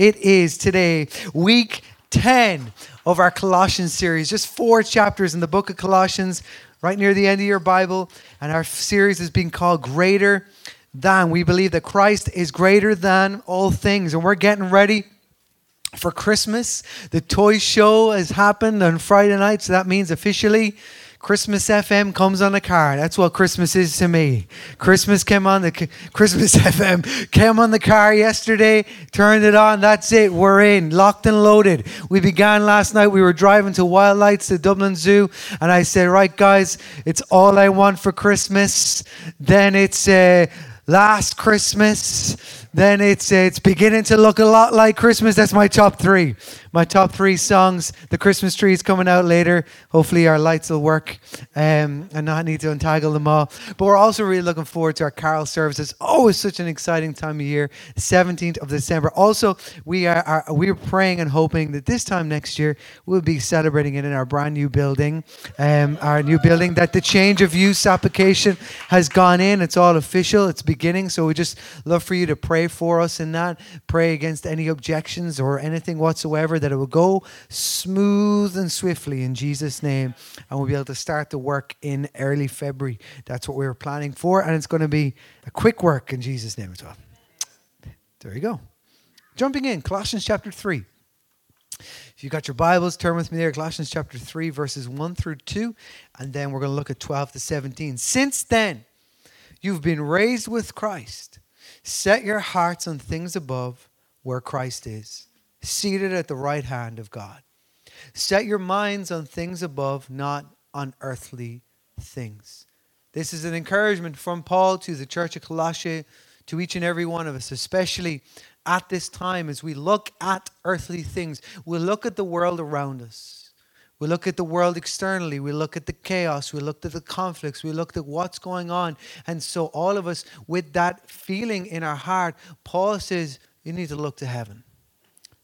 It is today week 10 of our Colossians series, just four chapters in the book of Colossians, right near the end of your Bible. And our series is being called Greater Than. We believe that Christ is greater than all things, and we're getting ready for Christmas. The toy show has happened on Friday night, so that means officially Christmas FM comes on the car. That's what Christmas is to me. Christmas came on the Christmas FM came on the car yesterday. Turned it on. That's it. We're in, locked and loaded. We began last night. We were driving to Wild Lights, the Dublin Zoo, and I said, "Right, guys, it's all I want for Christmas." Then it's uh, last Christmas. Then it's uh, it's beginning to look a lot like Christmas. That's my top three my top three songs. The Christmas tree is coming out later. Hopefully, our lights will work um, and not need to untangle them all. But we're also really looking forward to our carol services. Always such an exciting time of year. 17th of December. Also, we are, are we're praying and hoping that this time next year we'll be celebrating it in our brand new building, um, our new building. That the change of use application has gone in. It's all official. It's beginning. So we just love for you to pray for us in that. Pray against any objections or anything whatsoever that it will go smooth and swiftly in Jesus' name, and we'll be able to start the work in early February. That's what we were planning for, and it's going to be a quick work in Jesus' name as well. There you go. Jumping in, Colossians chapter 3. If you've got your Bibles, turn with me there, Colossians chapter 3, verses 1 through 2, and then we're going to look at 12 to 17. Since then, you've been raised with Christ. Set your hearts on things above where Christ is seated at the right hand of God. Set your minds on things above, not on earthly things. This is an encouragement from Paul to the church of Colossae, to each and every one of us, especially at this time as we look at earthly things. We look at the world around us. We look at the world externally. We look at the chaos. We look at the conflicts. We look at what's going on. And so, all of us, with that feeling in our heart, Paul says, You need to look to heaven.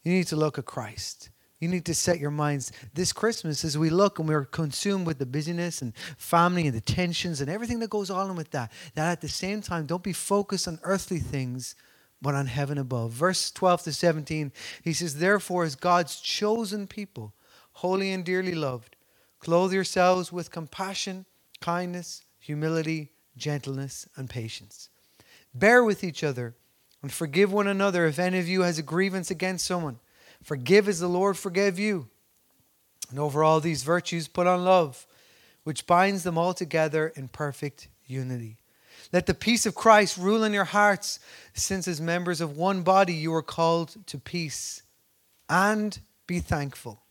You need to look at Christ. You need to set your minds this Christmas as we look and we're consumed with the busyness and family and the tensions and everything that goes on with that. That at the same time, don't be focused on earthly things, but on heaven above. Verse 12 to 17, he says, Therefore, as God's chosen people, holy and dearly loved, clothe yourselves with compassion, kindness, humility, gentleness, and patience. Bear with each other and forgive one another if any of you has a grievance against someone. Forgive as the Lord forgave you. And over all these virtues, put on love, which binds them all together in perfect unity. Let the peace of Christ rule in your hearts, since as members of one body you are called to peace. And be thankful.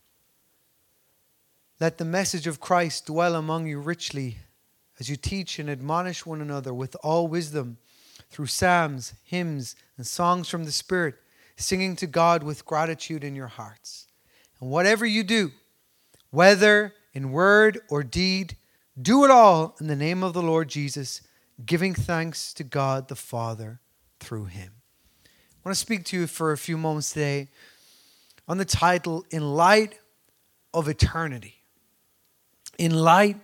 Let the message of Christ dwell among you richly as you teach and admonish one another with all wisdom through psalms, hymns, and songs from the Spirit, singing to God with gratitude in your hearts. And whatever you do, whether in word or deed, do it all in the name of the Lord Jesus, giving thanks to God the Father through him. I want to speak to you for a few moments today on the title, In Light of Eternity. In Light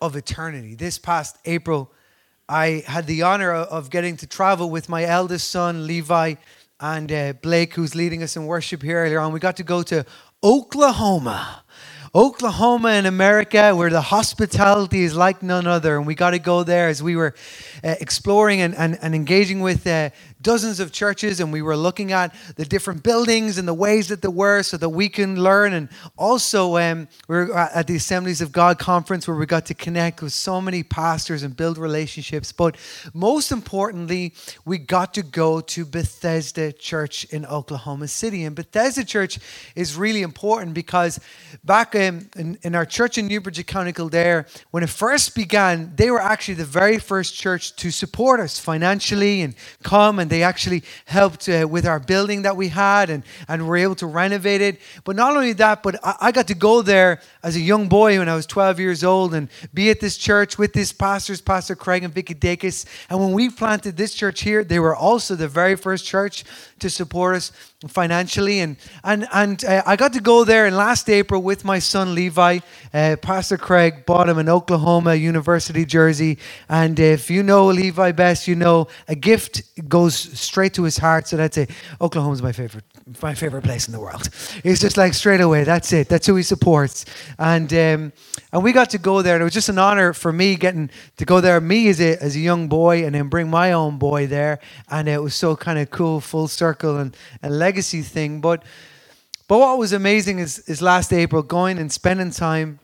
of Eternity. This past April, I had the honor of getting to travel with my eldest son, Levi, and uh, Blake, who's leading us in worship here earlier on. We got to go to Oklahoma. Oklahoma in America, where the hospitality is like none other. And we got to go there as we were uh, exploring and, and, and engaging with uh, dozens of churches and we were looking at the different buildings and the ways that they were so that we can learn. And also, um, we are at the Assemblies of God conference where we got to connect with so many pastors and build relationships. But most importantly, we got to go to Bethesda Church in Oklahoma City. And Bethesda Church is really important because back um, in, in our church in Newbridge County Kildare, when it first began, they were actually the very first church to support us financially and come and and they actually helped uh, with our building that we had and, and were able to renovate it. But not only that, but I, I, got to go there as a young boy when I was 12 years old and be at this church with these pastors, Pastor Craig and Vicky Dacus. And when we planted this church here, they were also the very first church to support us financially. And, and, and uh, I got to go there in last April with my son Levi. Uh, Pastor Craig bought him an Oklahoma University jersey. And if you know Levi best, you know a gift goes straight to his heart. So that's it. Oklahoma's my favorite, my favorite place in the world. He's just like straight away. That's it. That's who he supports. And um, and we got to go there. And it was just an honor for me getting to go there. Me as a as a young boy, and then bring my own boy there. And it was so kind of cool, full circle and a legacy thing. But but what was amazing is is last April going and spending time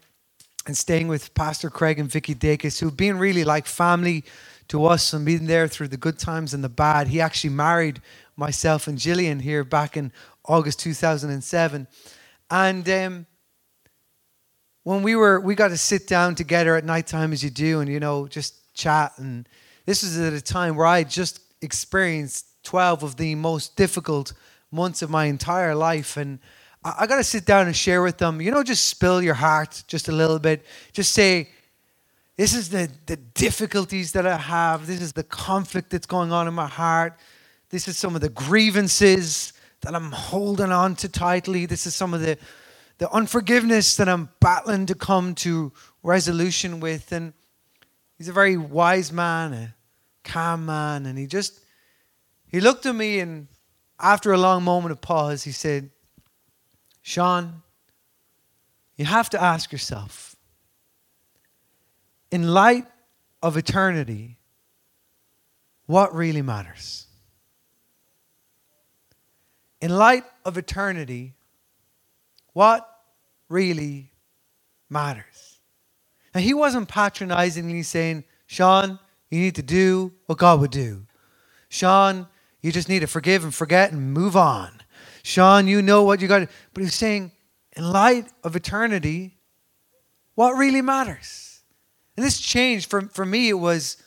and staying with Pastor Craig and Vicky Dacus, who've been really like family to us and being there through the good times and the bad. He actually married myself and Jillian here back in August 2007. And um, when we were, we got to sit down together at nighttime as you do and, you know, just chat. And this was at a time where I just experienced 12 of the most difficult months of my entire life. And I, I got to sit down and share with them, you know, just spill your heart just a little bit. Just say, this is the, the difficulties that I have. This is the conflict that's going on in my heart. This is some of the grievances that I'm holding on to tightly. This is some of the, the unforgiveness that I'm battling to come to resolution with. And he's a very wise man, a calm man. And he just, he looked at me and after a long moment of pause, he said, Sean, you have to ask yourself, in light of eternity, what really matters? In light of eternity, what really matters? And he wasn't patronizingly saying, Sean, you need to do what God would do. Sean, you just need to forgive and forget and move on. Sean, you know what you got. But he's saying, in light of eternity, what really matters? And this changed. For, for me, it was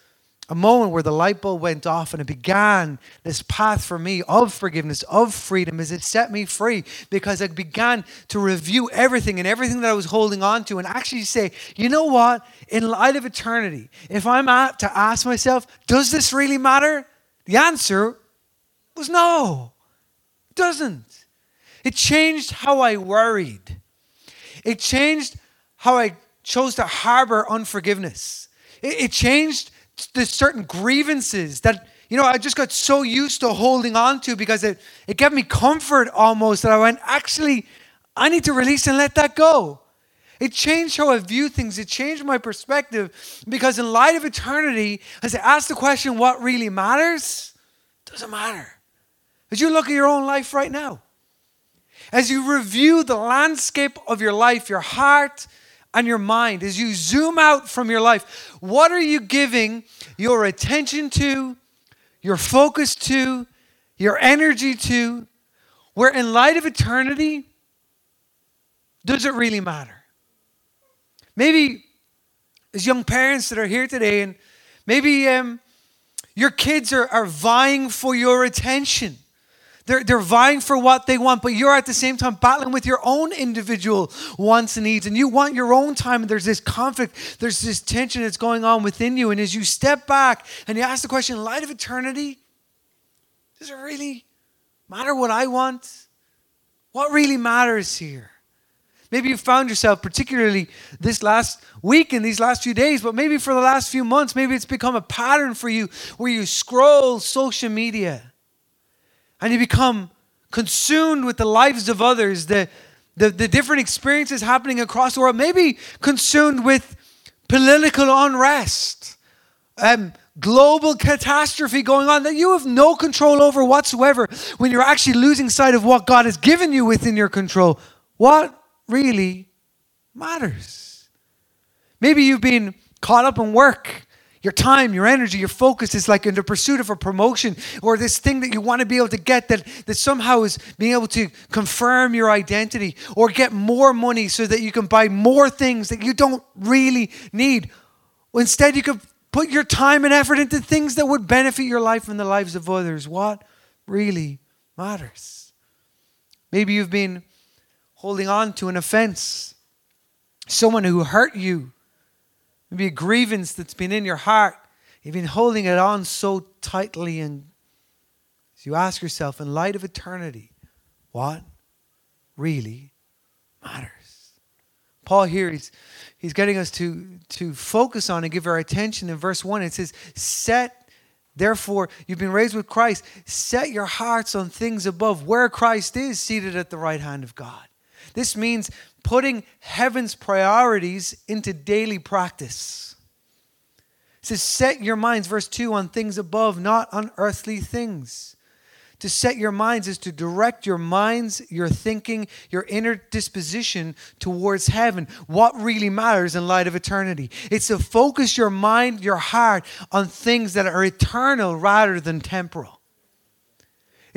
a moment where the light bulb went off and it began this path for me of forgiveness, of freedom, as it set me free because I began to review everything and everything that I was holding on to and actually say, you know what? In light of eternity, if I'm at to ask myself, does this really matter? The answer was no, it doesn't. It changed how I worried. It changed how I chose to harbor unforgiveness. It, it changed the certain grievances that, you know, I just got so used to holding on to because it, it gave me comfort almost that I went, actually, I need to release and let that go. It changed how I view things. It changed my perspective because, in light of eternity, as I ask the question, what really matters? Doesn't matter. As you look at your own life right now, as you review the landscape of your life, your heart, and your mind, as you zoom out from your life, what are you giving your attention to, your focus to, your energy to? Where in light of eternity, does it really matter? Maybe as young parents that are here today, and maybe um, your kids are, are vying for your attention. They're, they're vying for what they want, but you're at the same time battling with your own individual wants and needs, and you want your own time, and there's this conflict, there's this tension that's going on within you. And as you step back and you ask the question, in light of eternity, does it really matter what I want? What really matters here? Maybe you found yourself, particularly this last week and these last few days, but maybe for the last few months, maybe it's become a pattern for you where you scroll social media and you become consumed with the lives of others, the, the, the different experiences happening across the world, maybe consumed with political unrest, um, global catastrophe going on that you have no control over whatsoever when you're actually losing sight of what God has given you within your control. What really matters? Maybe you've been caught up in work your time, your energy, your focus is like in the pursuit of a promotion or this thing that you want to be able to get that, that somehow is being able to confirm your identity or get more money so that you can buy more things that you don't really need. Instead, you could put your time and effort into things that would benefit your life and the lives of others. What really matters? Maybe you've been holding on to an offense, someone who hurt you Maybe a grievance that's been in your heart. You've been holding it on so tightly. And as you ask yourself, in light of eternity, what really matters? Paul here, he's, he's getting us to, to focus on and give our attention in verse 1. It says, Set Therefore, you've been raised with Christ. Set your hearts on things above, where Christ is seated at the right hand of God. This means putting heaven's priorities into daily practice. It says, Set your minds, verse 2, on things above, not on earthly things. To set your minds is to direct your minds, your thinking, your inner disposition towards heaven. What really matters in light of eternity? It's to focus your mind, your heart on things that are eternal rather than temporal.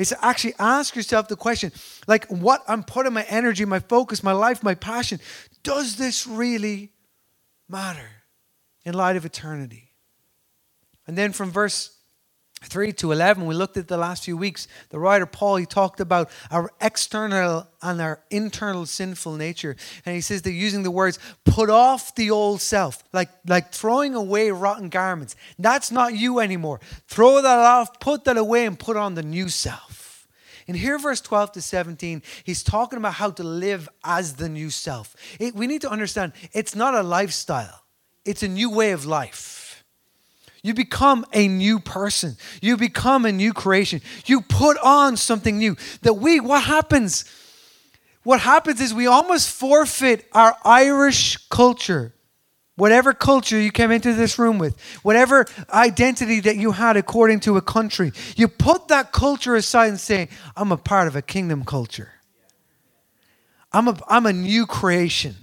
It's to actually ask yourself the question like, what I'm putting my energy, my focus, my life, my passion, does this really matter in light of eternity? And then from verse 3 to 11, we looked at the last few weeks. The writer Paul, he talked about our external and our internal sinful nature. And he says they're using the words, put off the old self, like, like throwing away rotten garments. That's not you anymore. Throw that off, put that away, and put on the new self. In here, verse 12 to 17, he's talking about how to live as the new self. It, we need to understand it's not a lifestyle, it's a new way of life. You become a new person. You become a new creation. You put on something new. That we, what happens? What happens is we almost forfeit our Irish culture. Whatever culture you came into this room with, whatever identity that you had according to a country, you put that culture aside and say, I'm a part of a kingdom culture. I'm a, I'm a new creation.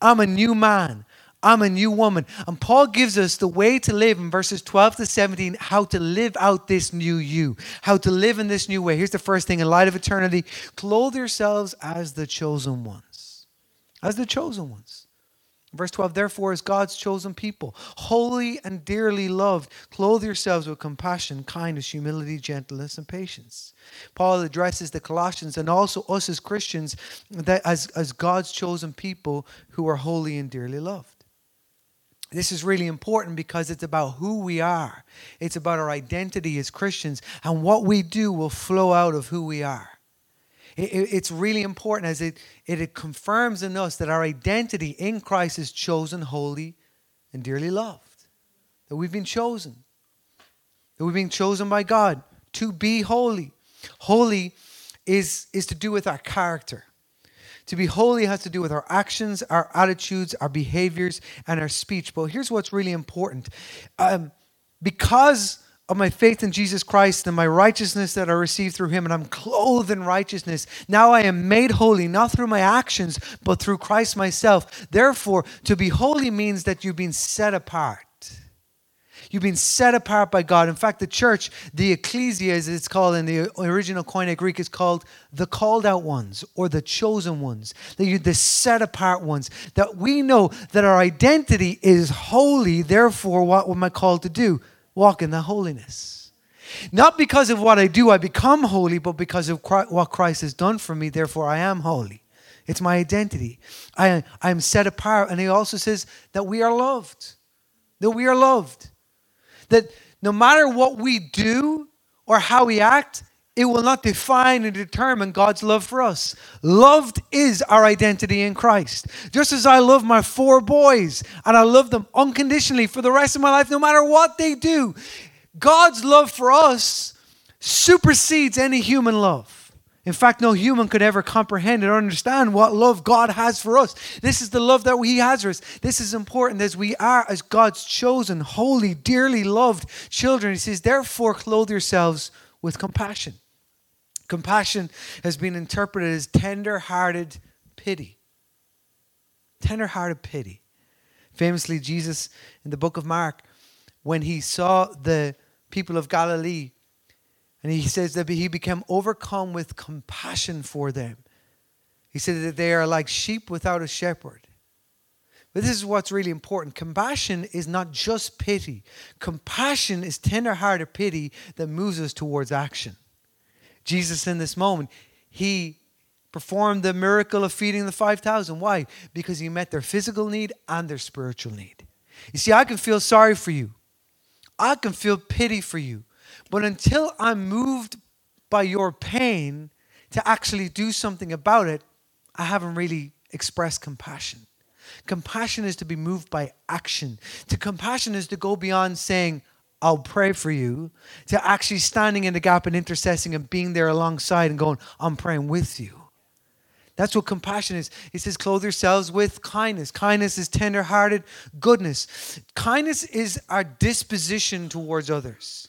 I'm a new man. I'm a new woman. And Paul gives us the way to live in verses 12 to 17, how to live out this new you, how to live in this new way. Here's the first thing in light of eternity clothe yourselves as the chosen ones. As the chosen ones. Verse 12, therefore, as God's chosen people, holy and dearly loved, clothe yourselves with compassion, kindness, humility, gentleness, and patience. Paul addresses the Colossians and also us as Christians that as, as God's chosen people who are holy and dearly loved. This is really important because it's about who we are. It's about our identity as Christians, and what we do will flow out of who we are. It, it, it's really important as it, it, it confirms in us that our identity in Christ is chosen, holy, and dearly loved. That we've been chosen. That we've been chosen by God to be holy. Holy is, is to do with our character. To be holy has to do with our actions, our attitudes, our behaviors, and our speech. But here's what's really important. Um, because of my faith in Jesus Christ and my righteousness that I received through him, and I'm clothed in righteousness. Now I am made holy, not through my actions, but through Christ myself. Therefore, to be holy means that you've been set apart. You've been set apart by God. In fact, the church, the ecclesia, as it's called in the original Koine Greek, is called the called out ones or the chosen ones. That you're the set apart ones. That we know that our identity is holy. Therefore, what am I called to do? Walk in the holiness. Not because of what I do, I become holy, but because of what Christ has done for me. Therefore, I am holy. It's my identity. I, I'm set apart. And he also says that we are loved. That we are loved. That no matter what we do or how we act, it will not define and determine God's love for us. Loved is our identity in Christ. Just as I love my four boys and I love them unconditionally for the rest of my life, no matter what they do, God's love for us supersedes any human love. In fact, no human could ever comprehend or understand what love God has for us. This is the love that He has for us. This is important as we are, as God's chosen, holy, dearly loved children. He says, therefore, clothe yourselves with compassion. Compassion has been interpreted as tender hearted pity. Tender hearted pity. Famously, Jesus in the book of Mark, when he saw the people of Galilee and he says that he became overcome with compassion for them. He said that they are like sheep without a shepherd. But this is what's really important. Compassion is not just pity. Compassion is tender-hearted pity that moves us towards action. Jesus in this moment, he performed the miracle of feeding the 5,000. Why? Because he met their physical need and their spiritual need. You see, I can feel sorry for you. I can feel pity for you. But until I'm moved by your pain to actually do something about it, I haven't really expressed compassion. Compassion is to be moved by action. To compassion is to go beyond saying, I'll pray for you, to actually standing in the gap and intercessing and being there alongside and going, I'm praying with you. That's what compassion is. It says, clothe yourselves with kindness. Kindness is tenderhearted goodness. Kindness is our disposition towards others.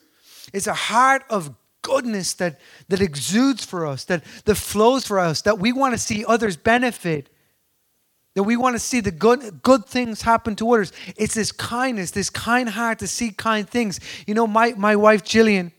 It's a heart of goodness that, that exudes for us, that, that flows for us, that we want to see others benefit, that we want to see the good, good things happen to others. It's this kindness, this kind heart to see kind things. You know, my, my wife, Jillian,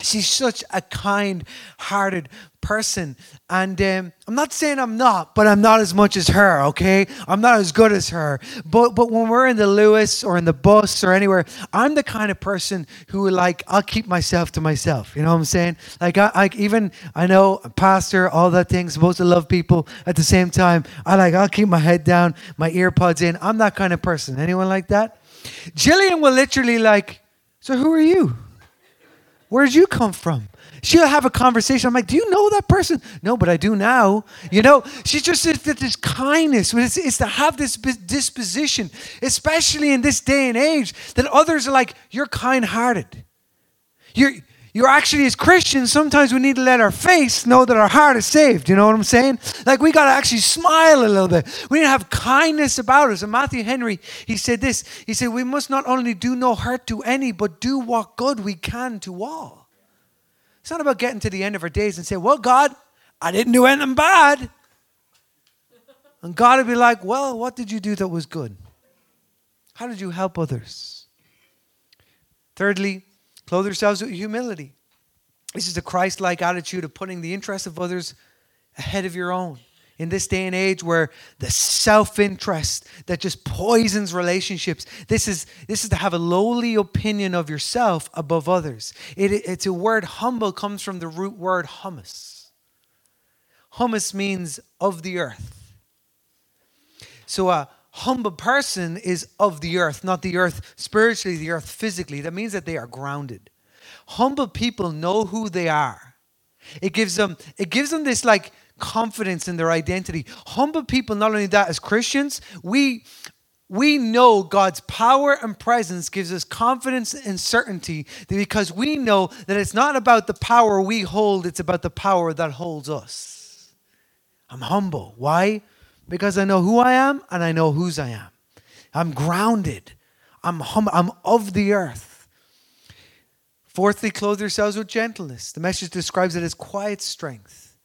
she's such a kind hearted person. And um, I'm not saying I'm not, but I'm not as much as her, okay? I'm not as good as her. But, but when we're in the Luas or in the bus or anywhere, I'm the kind of person who, like, I'll keep myself to myself. You know what I'm saying? Like, I, I even, I know, pastor, all that thing, supposed to love people at the same time. I like, I'll keep my head down, my ear pods in. I'm that kind of person. Anyone like that? Jillian will literally, like, so who are you? Where'd you come from? She'll have a conversation. I'm like, do you know that person? No, but I do now. You know, she's just this kindness. It's, it's to have this disposition, especially in this day and age, that others are like, you're kind-hearted. You're you're actually as Christians, sometimes we need to let our face know that our heart is saved. You know what I'm saying? Like we got to actually smile a little bit. We need to have kindness about us. And Matthew Henry, he said this. He said, We must not only do no hurt to any, but do what good we can to all. It's not about getting to the end of our days and say, Well, God, I didn't do anything bad. And God would be like, Well, what did you do that was good? How did you help others? Thirdly, Clothe yourselves with humility. This is a Christ like attitude of putting the interests of others ahead of your own. In this day and age where the self interest that just poisons relationships, this is, this is to have a lowly opinion of yourself above others. It, it's a word humble comes from the root word humus. Humus means of the earth. So a humble person is of the earth, not the earth spiritually, the earth physically. That means that they are grounded. Humble people know who they are. It gives them it gives them this like confidence in their identity. Humble people, not only that, as Christians, we we know God's power and presence gives us confidence and certainty because we know that it's not about the power we hold, it's about the power that holds us. I'm humble. Why? Because I know who I am and I know whose I am. I'm grounded. I'm hum- I'm of the earth. Fourthly, clothe yourselves with gentleness. The message describes it as quiet strength.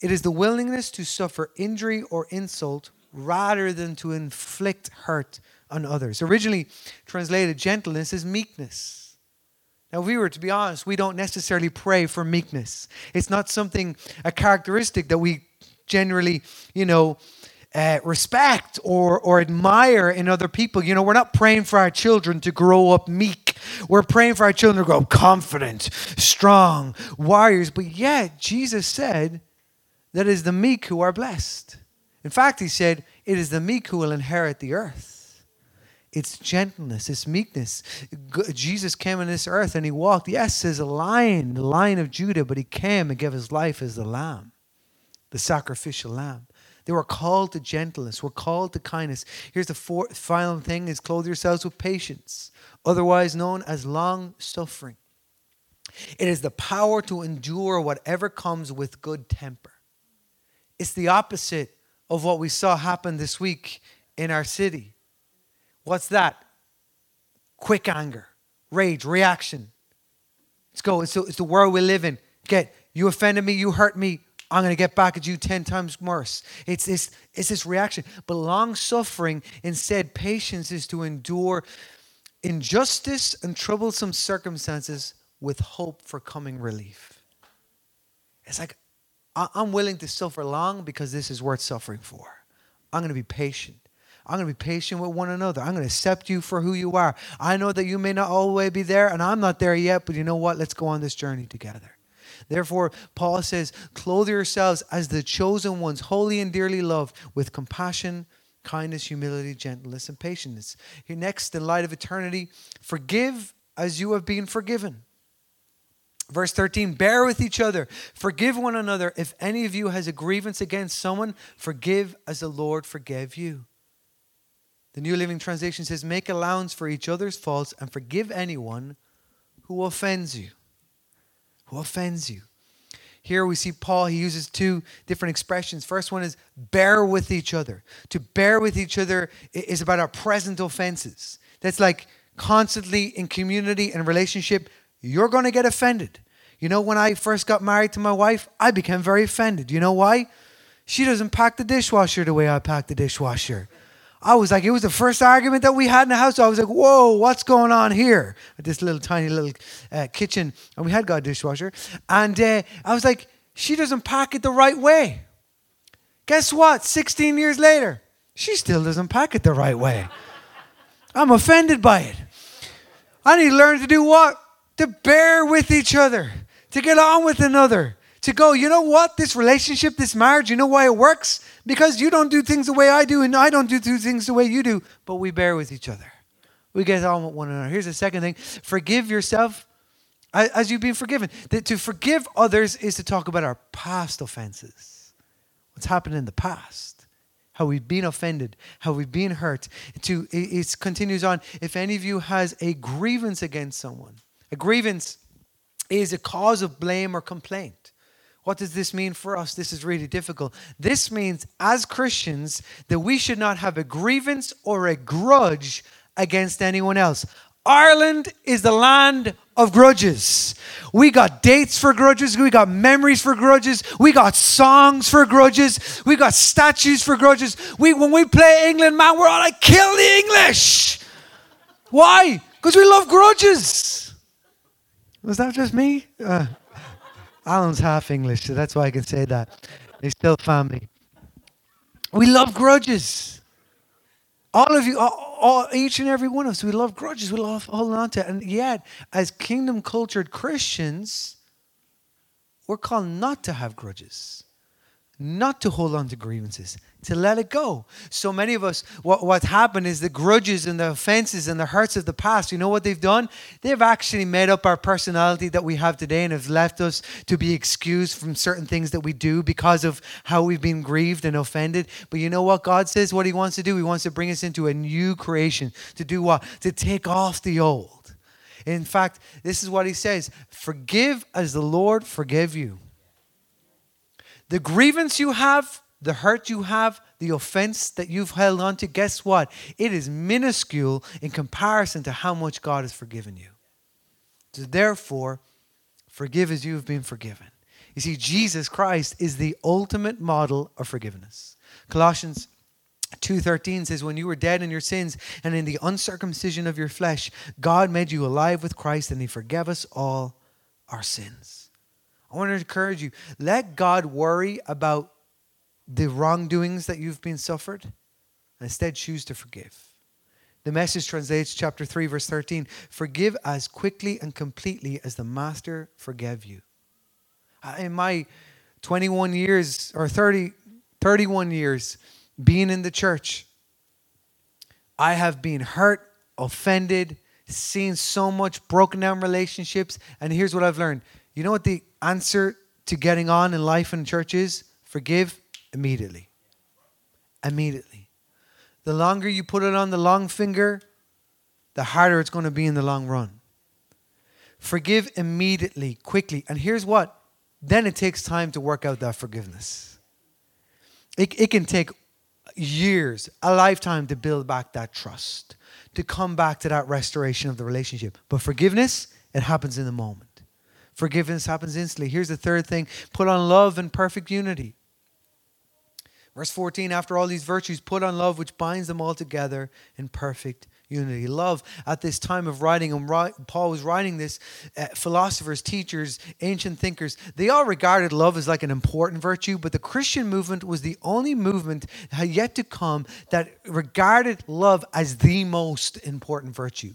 It is the willingness to suffer injury or insult rather than to inflict hurt on others. Originally translated, gentleness is meekness. Now, if we were to be honest, we don't necessarily pray for meekness. It's not something, a characteristic that we generally, you know, uh, respect or, or admire in other people. You know, we're not praying for our children to grow up meek. We're praying for our children to grow up confident, strong, warriors. But yet, Jesus said that it is the meek who are blessed. In fact, he said, it is the meek who will inherit the earth. It's gentleness, it's meekness. Jesus came on this earth and he walked, yes, as a lion, the lion of Judah, but he came and gave his life as the lamb, the sacrificial lamb. They were called to gentleness. We're called to kindness. Here's the fourth, final thing is clothe yourselves with patience, otherwise known as long suffering. It is the power to endure whatever comes with good temper. It's the opposite of what we saw happen this week in our city. What's that? Quick anger, rage, reaction. Let's go. It's the, it's the world we live in. Get, you offended me, you hurt me, I'm going to get back at you 10 times worse. It's this, it's this reaction. But long suffering, instead, patience is to endure injustice and troublesome circumstances with hope for coming relief. It's like, I'm willing to suffer long because this is worth suffering for. I'm going to be patient. I'm going to be patient with one another. I'm going to accept you for who you are. I know that you may not always be there, and I'm not there yet, but you know what? Let's go on this journey together. Therefore, Paul says, Clothe yourselves as the chosen ones, holy and dearly loved, with compassion, kindness, humility, gentleness, and patience. Here next, in light of eternity, forgive as you have been forgiven. Verse 13, bear with each other, forgive one another. If any of you has a grievance against someone, forgive as the Lord forgave you. The New Living Translation says, make allowance for each other's faults and forgive anyone who offends you. Who offends you. Here we see Paul, he uses two different expressions. First one is bear with each other. To bear with each other is about our present offenses. That's like constantly in community and relationship, you're going to get offended. You know, when I first got married to my wife, I became very offended. You know why? She doesn't pack the dishwasher the way I pack the dishwasher. I was like, it was the first argument that we had in the house. So I was like, whoa, what's going on here? At this little tiny little uh, kitchen, and we had got a dishwasher. And uh, I was like, she doesn't pack it the right way. Guess what? 16 years later, she still doesn't pack it the right way. I'm offended by it. I need to learn to do what? To bear with each other, to get on with another, to go, you know what? This relationship, this marriage, you know why it works? Because you don't do things the way I do, and I don't do things the way you do, but we bear with each other. We get on with one another. Here's the second thing forgive yourself as you've been forgiven. That to forgive others is to talk about our past offenses, what's happened in the past, how we've been offended, how we've been hurt. To it continues on. If any of you has a grievance against someone, a grievance is a cause of blame or complaint. What does this mean for us? This is really difficult. This means, as Christians, that we should not have a grievance or a grudge against anyone else. Ireland is the land of grudges. We got dates for grudges. We got memories for grudges. We got songs for grudges. We got statues for grudges. We, when we play England, man, we're all like, kill the English. Why? Because we love grudges. Was that just me? Uh, Alan's half English, so that's why I can say that. They're still family. We love grudges. All of you, all, all, each and every one of us, we love grudges. We love holding on to it. And yet, as kingdom cultured Christians, we're called not to have grudges not to hold on to grievances, to let it go. So many of us, what, what's happened is the grudges and the offenses and the hurts of the past, you know what they've done? They've actually made up our personality that we have today and have left us to be excused from certain things that we do because of how we've been grieved and offended. But you know what God says, what He wants to do? He wants to bring us into a new creation. To do what? To take off the old. In fact, this is what He says Forgive as the Lord forgave you. The grievance you have, the hurt you have, the offense that you've held on to, guess what? It is minuscule in comparison to how much God has forgiven you. So therefore, forgive as you have been forgiven. You see, Jesus Christ is the ultimate model of forgiveness. Colossians 2:13 says when you were dead in your sins and in the uncircumcision of your flesh God made you alive with Christ and he forgave us all our sins. I want to encourage you let God worry about the wrongdoings that you've been suffered and instead choose to forgive. The message translates chapter 3, verse 13 Forgive as quickly and completely as the Master forgave you. In my 21 years or 30, 31 years being in the church, I have been hurt, offended, seen so much broken down relationships. And here's what I've learned you know what the answer to getting on in life and church is? Forgive immediately. Immediately. The longer you put it on the long finger, the harder it's going to be in the long run. Forgive immediately, quickly. And here's what then it takes time to work out that forgiveness. It, it can take years, a lifetime to build back that trust, to come back to that restoration of the relationship. But forgiveness, it happens in the moment. Forgiveness happens instantly. Here's the third thing put on love and perfect unity. Verse 14, after all these virtues, put on love, which binds them all together in perfect unity. Love, at this time of writing, and Paul was writing this, uh, philosophers, teachers, ancient thinkers, they all regarded love as like an important virtue, but the Christian movement was the only movement had yet to come that regarded love as the most important virtue.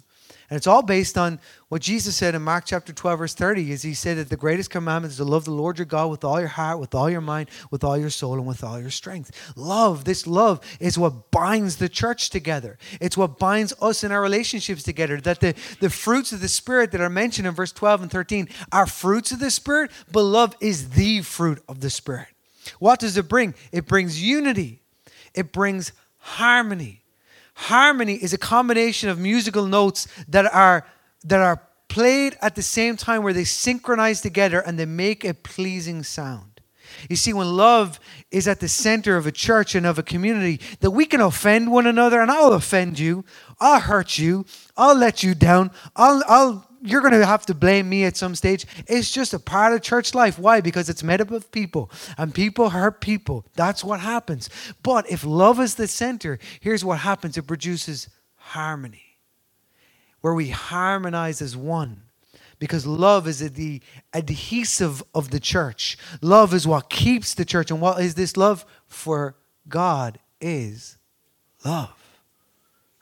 And it's all based on what Jesus said in Mark chapter 12, verse 30, is he said that the greatest commandment is to love the Lord your God with all your heart, with all your mind, with all your soul, and with all your strength. Love, this love is what binds the church together. It's what binds us in our relationships together. That the, the fruits of the Spirit that are mentioned in verse 12 and 13 are fruits of the Spirit, but love is the fruit of the Spirit. What does it bring? It brings unity, it brings harmony. Harmony is a combination of musical notes that are, that are played at the same time where they synchronize together and they make a pleasing sound. You see, when love is at the center of a church and of a community, that we can offend one another, and I'll offend you, I'll hurt you, I'll let you down, I'll, I'll you're going to have to blame me at some stage. It's just a part of church life. Why? Because it's made up of people, and people hurt people. That's what happens. But if love is the center, here's what happens it produces harmony, where we harmonize as one because love is the adhesive of the church. Love is what keeps the church. And what is this love? For God is love.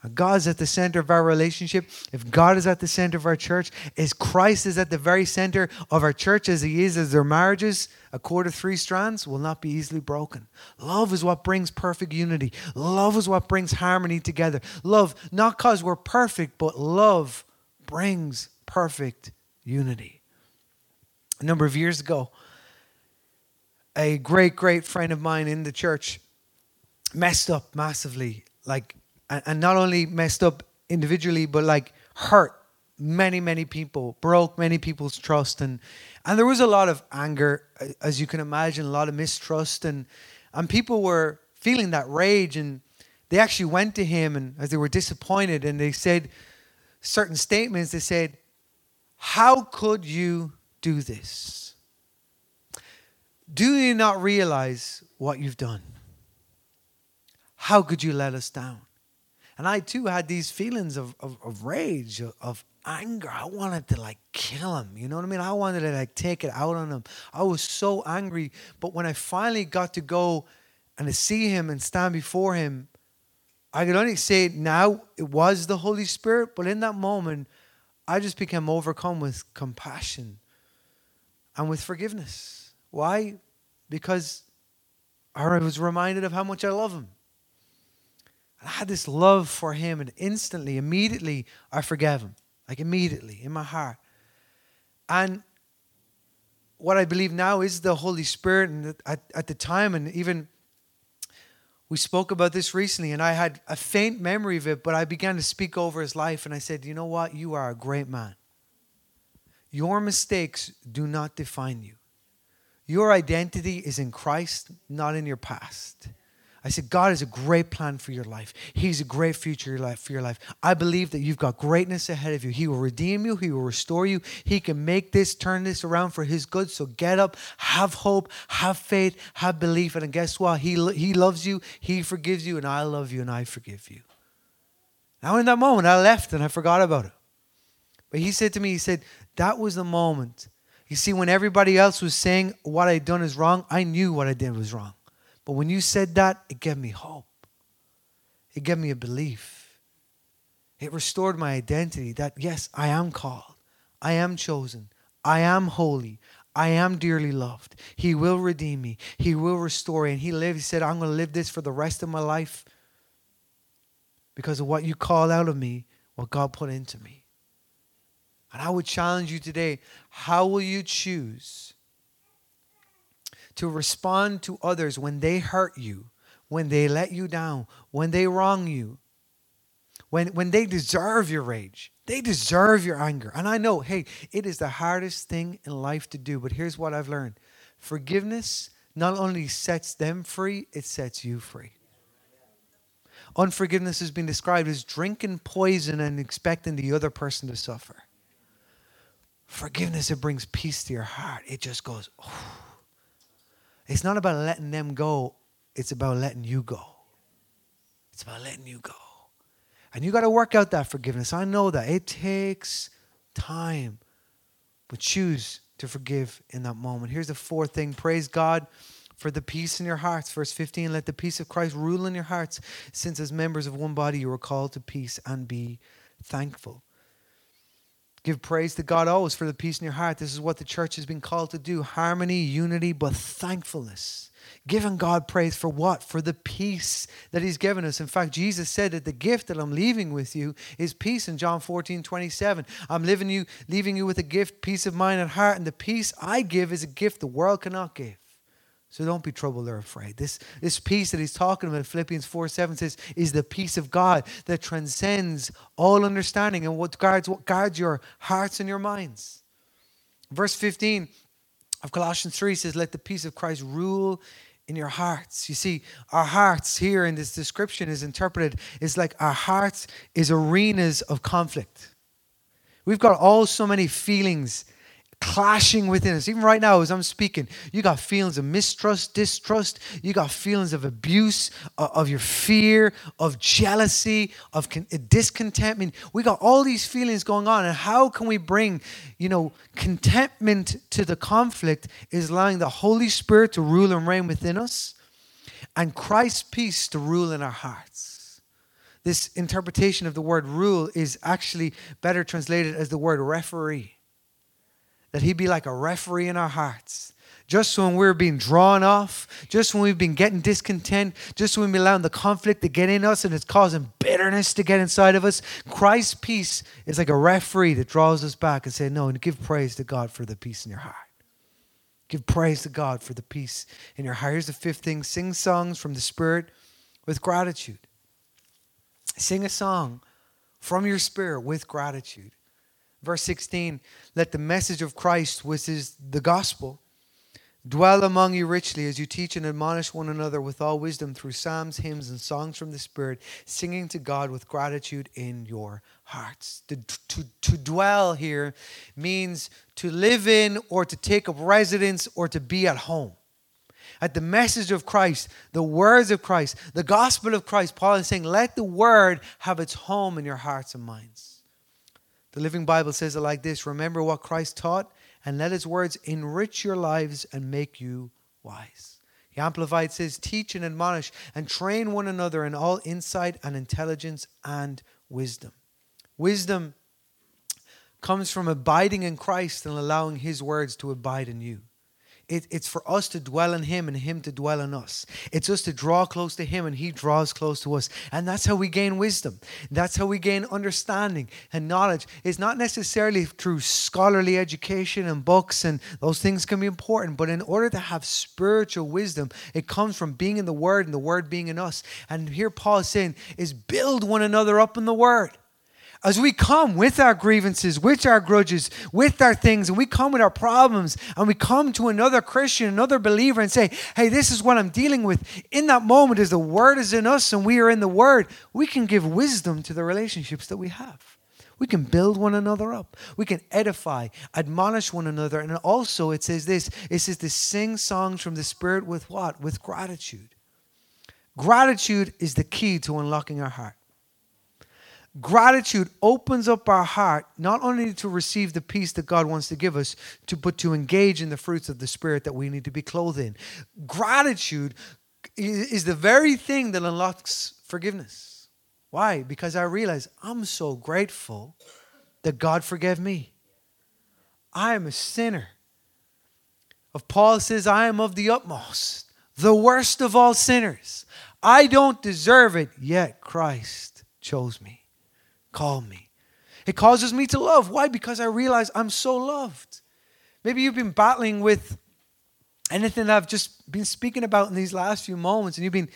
God's at the center of our relationship. If God is at the center of our church, as Christ is at the very center of our church as He is as their marriages, a cord of three strands will not be easily broken. Love is what brings perfect unity. Love is what brings harmony together. Love, not because we're perfect, but love brings perfect unity. A number of years ago, a great, great friend of mine in the church messed up massively. Like, and not only messed up individually, but like hurt many, many people, broke many people's trust. And, and there was a lot of anger, as you can imagine, a lot of mistrust. And, and people were feeling that rage. And they actually went to him, and as they were disappointed, and they said certain statements, they said, how could you do this? Do you not realize what you've done? How could you let us down? And I too had these feelings of, of, of rage, of, anger. I wanted to like kill him. You know what I mean? I wanted to like take it out on him. I was so angry. But when I finally got to go and to see him and stand before him, I could only say now it was the Holy Spirit, but in that moment, I just became overcome with compassion and with forgiveness. Why? Because I was reminded of how much I love him. And I had this love for him, and instantly, immediately, I forgave him. Like immediately in my heart. And what I believe now is the Holy Spirit, and at, at the time, and even we spoke about this recently, and I had a faint memory of it, but I began to speak over his life, and I said, You know what? You are a great man. Your mistakes do not define you. Your identity is in Christ, not in your past. I said, God has a great plan for your life. He's a great future for your life. I believe that you've got greatness ahead of you. He will redeem you, He will restore you. He can make this, turn this around for His good. So get up, have hope, have faith, have belief. And guess what? He, he loves you, He forgives you, and I love you, and I forgive you. Now, in that moment, I left and I forgot about it. But He said to me, He said, That was the moment. You see, when everybody else was saying what I'd done is wrong, I knew what I did was wrong. But when you said that, it gave me hope. It gave me a belief. It restored my identity that, yes, I am called. I am chosen. I am holy. I am dearly loved. He will redeem me. He will restore me. And he lived. He said, I'm going to live this for the rest of my life because of what you called out of me, what God put into me. And I would challenge you today how will you choose to respond to others when they hurt you, when they let you down, when they wrong you, when, when they deserve your rage. They deserve your anger. And I know, hey, it is the hardest thing in life to do, but here's what I've learned forgiveness not only sets them free, it sets you free. Unforgiveness has been described as drinking poison and expecting the other person to suffer. Forgiveness, it brings peace to your heart. It just goes, oh. It's not about letting them go, it's about letting you go. It's about letting you go. And you got to work out that forgiveness. I know that. It takes time. But choose to forgive in that moment. Here's the fourth thing praise God for the peace in your hearts. Verse 15 let the peace of Christ rule in your hearts, since as members of one body you are called to peace and be thankful. Give praise to God always for the peace in your heart. This is what the church has been called to do harmony, unity, but thankfulness. Giving God praise for what? For the peace that He's given us. In fact, Jesus said that the gift that I'm leaving with you is peace in John 14, 27. I'm leaving you, leaving you with a gift, peace of mind and heart, and the peace I give is a gift the world cannot give. So don't be troubled or afraid. This, this peace that he's talking about, in Philippians 4 7 says, is the peace of God that transcends all understanding and what guards, what guards your hearts and your minds. Verse 15 of Colossians 3 says, Let the peace of Christ rule in your hearts. You see, our hearts here in this description is interpreted is like our hearts is arenas of conflict. We've got all so many feelings clashing within us. Even right now, as I'm speaking, you got feelings of mistrust, distrust. You got feelings of abuse, uh, of your fear, of jealousy, of discontentment. We got all these feelings going on. And how can we bring, you know, contentment to the conflict? Is allowing the Holy Spirit to rule and reign within us, and Christ's peace to rule in our hearts. This interpretation of the word rule is actually better translated as the word referee that He'd be like a referee in our hearts. Just when we're being drawn off, just when we've been getting discontent, just when we're allowing the conflict to get in us and it's causing bitterness to get inside of us, Christ's peace is like a referee that draws us back and says, No, and give praise to God for the peace in your heart. Give praise to God for the peace in your heart. Here's the fifth thing sing songs from the Spirit with gratitude. Sing a song from your spirit with gratitude. Verse 16, let the message of Christ, which is the gospel, dwell among you richly as you teach and admonish one another with all wisdom through psalms, hymns, and songs from the Spirit, singing to God with gratitude in your hearts. To, to, to dwell here means to live in or to take up residence or to be at home at the message of Christ, the words of Christ, the gospel of Christ, Paul is saying, let the word have its home in your hearts and minds. The Living Bible says it like this Remember what Christ taught, and let his words enrich your lives and make you wise. The Amplified says, Teach and admonish and train one another in all insight and intelligence and wisdom. Wisdom comes from abiding in Christ and allowing his words to abide in you. It, it's for us to dwell in Him and Him to dwell in us. It's us to draw close to Him and He draws close to us. And that's how we gain wisdom. That's how we gain understanding and knowledge. It's not necessarily through scholarly education and books, and those things can be important. But in order to have spiritual wisdom, it comes from being in the Word and the Word being in us. And here Paul is saying, is build one another up in the Word as we come with our grievances, with our grudges, with our things, and we come with our problems, and we come to another Christian, another believer, and say, Hey, this is what I'm dealing with. In that moment, as the Word is in us and we are in the Word, we can give wisdom to the relationships that we have. We can build one another up. We can edify, admonish one another. And also, it says this it says to sing songs from the Spirit with what? With gratitude. Gratitude is the key to unlocking our heart. Gratitude opens up our heart not only to receive the peace that God wants to give us, to, but to engage in the fruits of the Spirit that we need to be clothed in. Gratitude is the very thing that unlocks forgiveness. Why? Because I realize I'm so grateful that God forgave me. I am a sinner. If Paul says, I am of the utmost, the worst of all sinners. I don't deserve it, yet Christ chose me. Call me. It causes me to love. Why? Because I realize I'm so loved. Maybe you've been battling with anything I've just been speaking about in these last few moments, and you've been,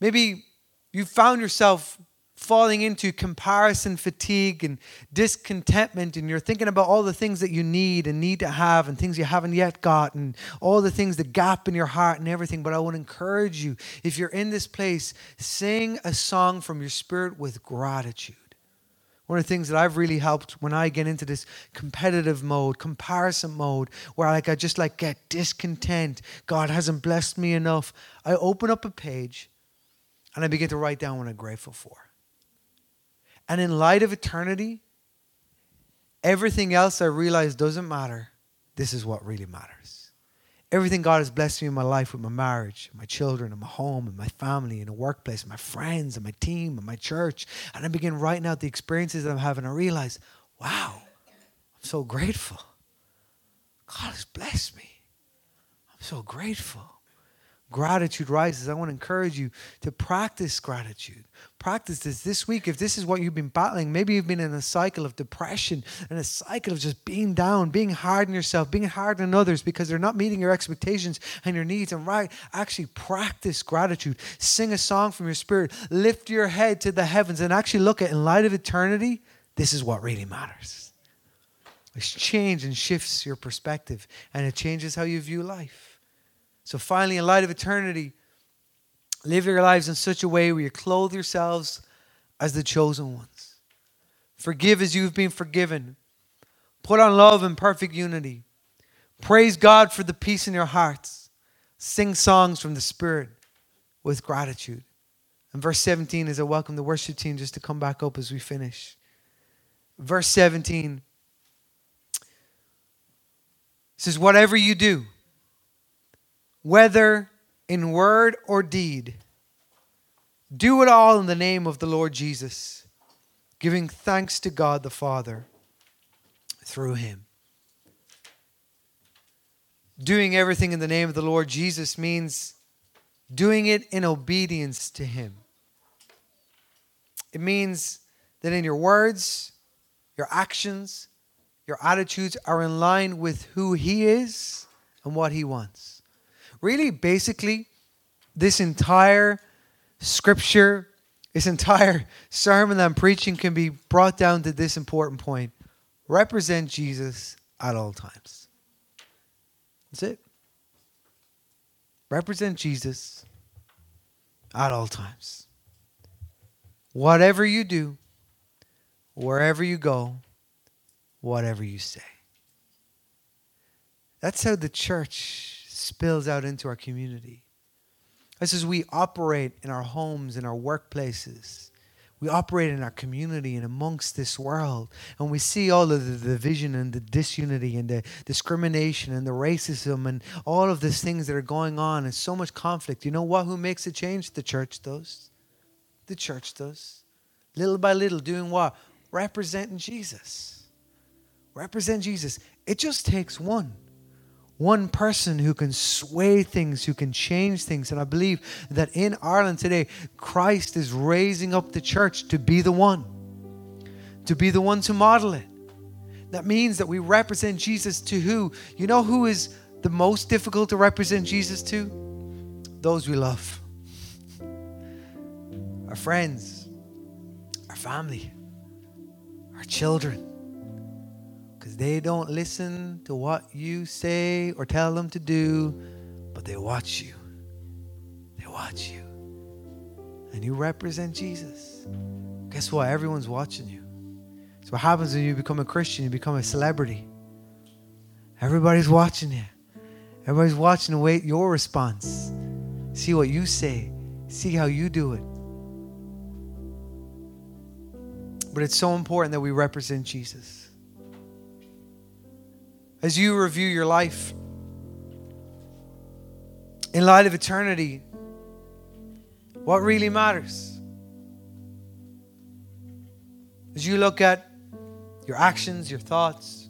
maybe you found yourself falling into comparison fatigue and discontentment, and you're thinking about all the things that you need and need to have, and things you haven't yet got, and all the things, the gap in your heart and everything. But I to encourage you if you're in this place, sing a song from your spirit with gratitude. One of the things that I've really helped when I get into this competitive mode, comparison mode, where like I just like get discontent, God hasn't blessed me enough. I open up a page and I begin to write down what I'm grateful for. And in light of eternity, everything else I realize doesn't matter. This is what really matters. Everything God has blessed me in my life with my marriage, my children, and my home, and my family, and the workplace, and my friends, and my team, and my church. And I begin writing out the experiences that I'm having. I realize, wow, I'm so grateful. God has blessed me. I'm so grateful. Gratitude rises. I want to encourage you to practice gratitude. Practice this this week. If this is what you've been battling, maybe you've been in a cycle of depression and a cycle of just being down, being hard on yourself, being hard on others because they're not meeting your expectations and your needs. And right, actually practice gratitude. Sing a song from your spirit. Lift your head to the heavens and actually look at in light of eternity, this is what really matters. It changes and shifts your perspective and it changes how you view life. So finally, in light of eternity, live your lives in such a way where you clothe yourselves as the chosen ones. Forgive as you've been forgiven. Put on love and perfect unity. Praise God for the peace in your hearts. Sing songs from the Spirit with gratitude. And verse 17 is I welcome the worship team just to come back up as we finish. Verse 17 says, Whatever you do, whether in word or deed. Do it all in the name of the Lord Jesus, giving thanks to God the Father through him. Doing everything in the name of the Lord Jesus means doing it in obedience to him. It means that in your words, your actions, your attitudes are in line with who he is and what he wants really, basically, this entire scripture, this entire sermon that I'm preaching can be brought down to this important point represent Jesus at all times. That's it. Represent Jesus at all times. Whatever you do, wherever you go, whatever you say. That's how the church spills out into our community. This is we operate in our homes, in our workplaces. We operate in our community and amongst this world. And we see all of the division and the disunity and the discrimination and the racism and all of these things that are going on and so much conflict. You know what? Who makes a change? The church does. The church does. Little by little, doing what? Representing Jesus. Represent Jesus. It just takes one one person who can sway things, who can change things. And I believe that in Ireland today, Christ is raising up the church to be the one, to be the one to model it. That means that we represent Jesus to who? You know who is the most difficult to represent Jesus to? Those we love. Our friends, our family, our children they don't listen to what you say or tell them to do, but they watch you. They watch you. And you represent Jesus. Guess what? Everyone's watching you. So what happens when you become a Christian, you become a celebrity. Everybody's watching you. Everybody's watching to wait your response. See what you say. See how you do it. But it's so important that we represent Jesus as you review your life in light of eternity, what really matters? As you look at your actions, your thoughts,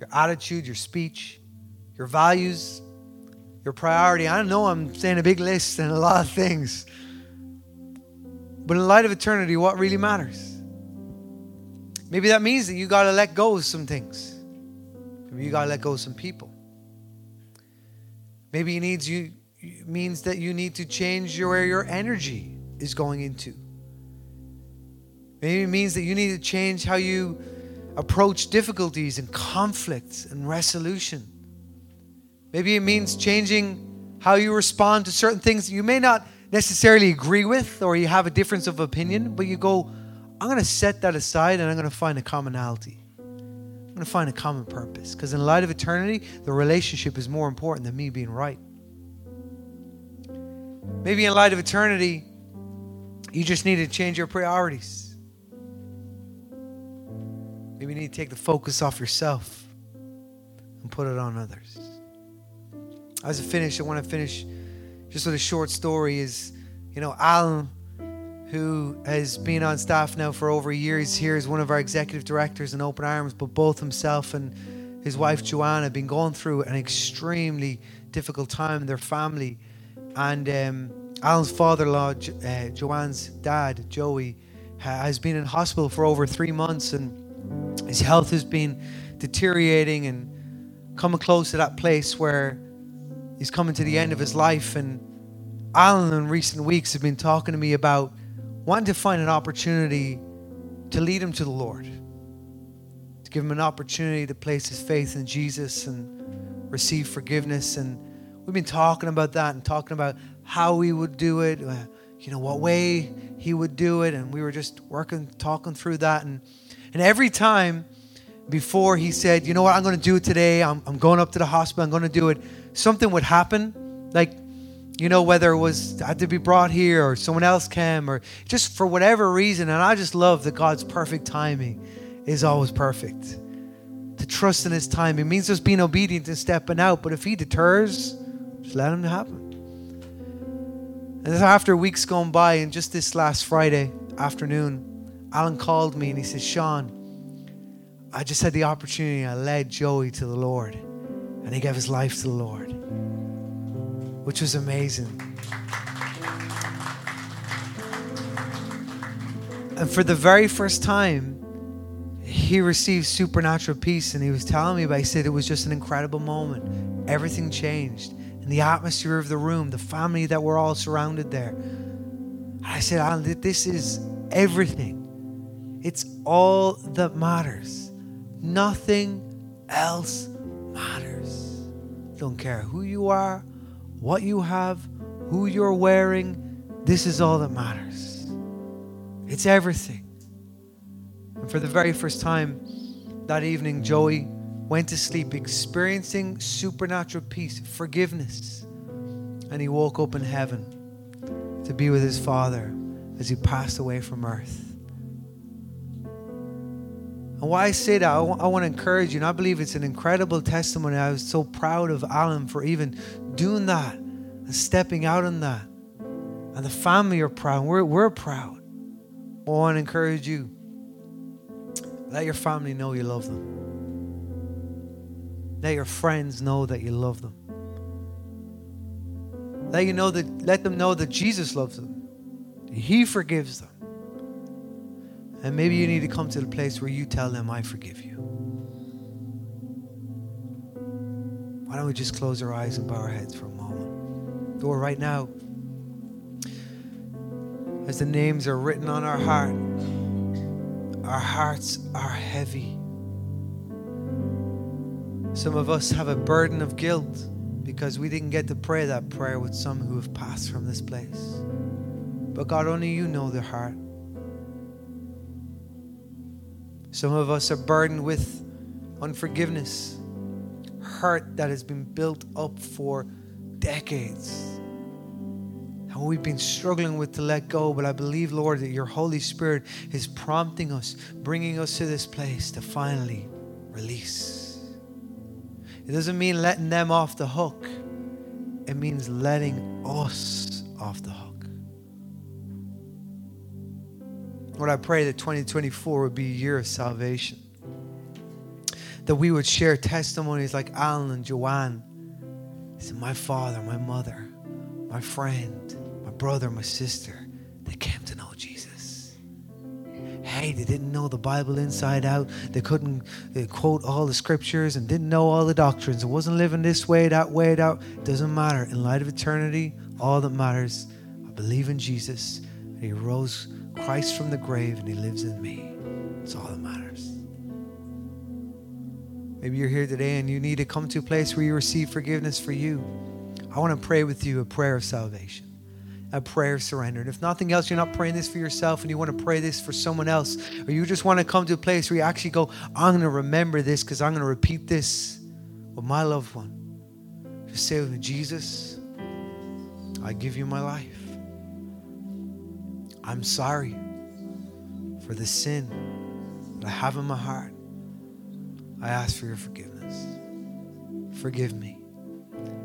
your attitude, your speech, your values, your priority. I don't know I'm saying a big list and a lot of things. But in light of eternity, what really matters? Maybe that means that you got to let go of some things. Maybe you got to let go of some people. Maybe it needs you means that you need to change your, where your energy is going into. Maybe it means that you need to change how you approach difficulties and conflicts and resolution. Maybe it means changing how you respond to certain things you may not necessarily agree with or you have a difference of opinion, but you go, I'm going to set that aside and I'm going to find a commonality. I'm going to find a common purpose. Because in light of eternity, the relationship is more important than me being right. Maybe in light of eternity, you just need to change your priorities. Maybe you need to take the focus off yourself and put it on others. As a finish, I want to finish just with a short story. Is you know, Alan who has been on staff now for over a year. He's here as one of our executive directors in Open Arms, but both himself and his wife Joanna have been going through an extremely difficult time in their family. And um, Alan's father-in-law, uh, Joanne's dad, Joey, has been in hospital for over three months, and his health has been deteriorating and coming close to that place where he's coming to the end of his life. And Alan, in recent weeks, have been talking to me about wanting to find an opportunity to lead him to the Lord, to give him an opportunity to place his faith in Jesus and receive forgiveness. And we've been talking about that and talking about how we would do it, uh, you know, what way he would do it. And we were just working, talking through that. And, and every time before he said, you know what, I'm going to do it today, I'm, I'm going up to the hospital, I'm going to do it, something would happen. Like, you know, whether it was I had to be brought here or someone else came or just for whatever reason. And I just love that God's perfect timing is always perfect. To trust in His timing means just being obedient and stepping out. But if He deters, just let Him happen. And after weeks gone by, and just this last Friday afternoon, Alan called me and he said, Sean, I just had the opportunity. I led Joey to the Lord, and he gave his life to the Lord which was amazing. And for the very first time, he received supernatural peace. And he was telling me, but he said it was just an incredible moment. Everything changed. And the atmosphere of the room, the family that were all surrounded there. I said, ah, Alan, this is everything. It's all that matters. Nothing else matters. Don't care who you are, what you have, who you're wearing, this is all that matters. It's everything. And for the very first time that evening, Joey went to sleep experiencing supernatural peace, forgiveness. And he woke up in heaven to be with his father as he passed away from earth. And why I say that, I, w- I want to encourage you, and I believe it's an incredible testimony. I was so proud of Alan for even doing that and stepping out in that. And the family are proud. We're, we're proud. I want to encourage you. Let your family know you love them. Let your friends know that you love them. Let you know that let them know that Jesus loves them. He forgives them. And maybe you need to come to the place where you tell them, I forgive you. Why don't we just close our eyes and bow our heads for a moment? Lord, right now, as the names are written on our heart, our hearts are heavy. Some of us have a burden of guilt because we didn't get to pray that prayer with some who have passed from this place. But God, only you know their heart. Some of us are burdened with unforgiveness hurt that has been built up for decades. And we've been struggling with to let go, but I believe, Lord, that your Holy Spirit is prompting us, bringing us to this place to finally release. It doesn't mean letting them off the hook, it means letting us off the hook. Lord, I pray that 2024 would be a year of salvation that we would share testimonies like Alan and Joanne. Said, my father, my mother, my friend, my brother, my sister, they came to know Jesus. Hey, they didn't know the Bible inside out. They couldn't they quote all the scriptures and didn't know all the doctrines. It wasn't living this way, that way, that. It doesn't matter. In light of eternity, all that matters, I believe in Jesus. He rose Christ from the grave and he lives in me. It's all that matters. Maybe you're here today and you need to come to a place where you receive forgiveness for you. I want to pray with you a prayer of salvation, a prayer of surrender. And if nothing else, you're not praying this for yourself and you want to pray this for someone else, or you just want to come to a place where you actually go, I'm going to remember this because I'm going to repeat this with my loved one. Just say with me, Jesus, I give you my life. I'm sorry for the sin that I have in my heart. I ask for your forgiveness. Forgive me.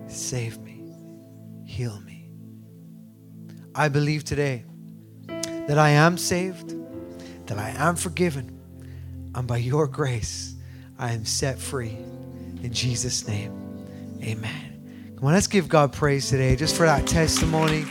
Save me. Heal me. I believe today that I am saved, that I am forgiven, and by your grace, I am set free. In Jesus' name, amen. Come on, let's give God praise today just for that testimony.